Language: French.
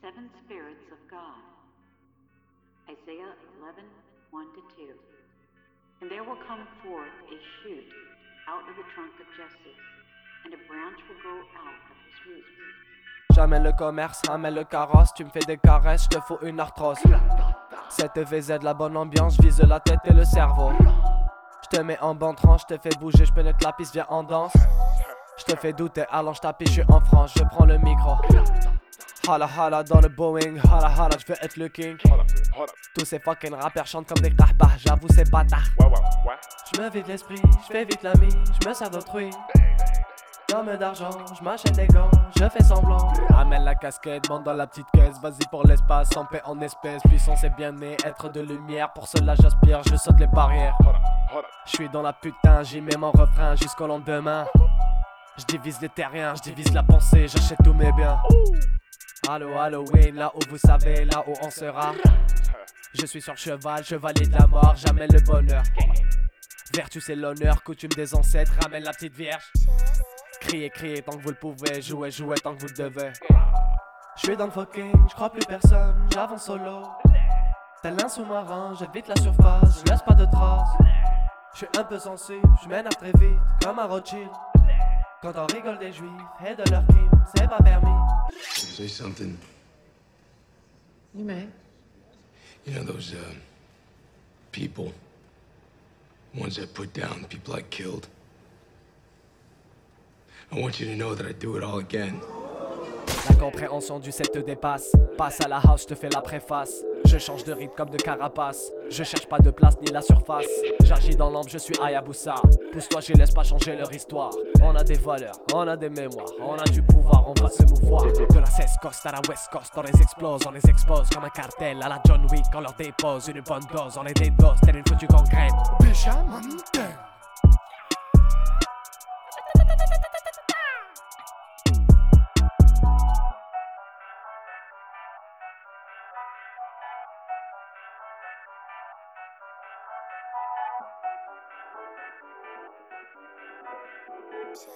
seven spirits of God. Isaiah 11, 1 to 2. And there will come forth a shoot out of the trunk of Jesse, and a branch will grow out of his roots. Jamais le commerce, ramène le carrosse, tu me fais des caresses, je te faut une arthrose. Cette VZ, la bonne ambiance, vise la tête et le cerveau. Je te mets en bande tranche, je te fais bouger, je pénètre la piste, viens en danse. Je te fais douter, allons je je suis en France, je prends le micro. Hala hala dans le Boeing, hala hala, je veux être le king. Tous ces fucking rappers chantent comme des kahbas, j'avoue c'est bâtard. Je me vide l'esprit, je fais vite l'ami, je me sers d'autrui. Comme d'argent, je m'achète des gants, je fais semblant. Amène la casquette, monte dans la petite caisse, vas-y pour l'espace, en paix en espèces. Puissance est bien né, être de lumière, pour cela j'aspire, je saute les barrières. Je suis dans la putain, j'y mets mon refrain jusqu'au lendemain. Je divise les terriens, je divise la pensée, j'achète tous mes biens. Allo Halloween, là où vous savez, là où on sera. Je suis sur cheval, chevalier de la mort, jamais le bonheur. Vertu c'est l'honneur, coutume des ancêtres, ramène la petite vierge. Criez, criez tant que vous le pouvez, jouez, jouez tant que vous le devez. Je suis dans le fucking, je crois plus personne, j'avance solo. Tel un sous-marin, j'évite la surface, je laisse pas de traces. Je suis un peu sensible, je m'énerve très vite, comme un Rothschild. Quand on rigole des juifs et de leurs crimes, c'est pas. Say something. You may. You know those uh, people, ones that put down people I killed. I want you to know that I do it all again. La compréhension du set te dépasse. Passe à la house, je te fais la préface. Je change de rythme comme de carapace. Je cherche pas de place ni la surface. J'agis dans l'ombre, je suis Hayabusa. Pousse-toi, je laisse pas changer leur histoire. On a des valeurs, on a des mémoires, on a du pouvoir, on va se mouvoir. De la 16 Coast à la West Coast, on les explose, on les expose comme un cartel à la John Wick. On leur dépose une bonne dose, on les dédose, telle une foutue Just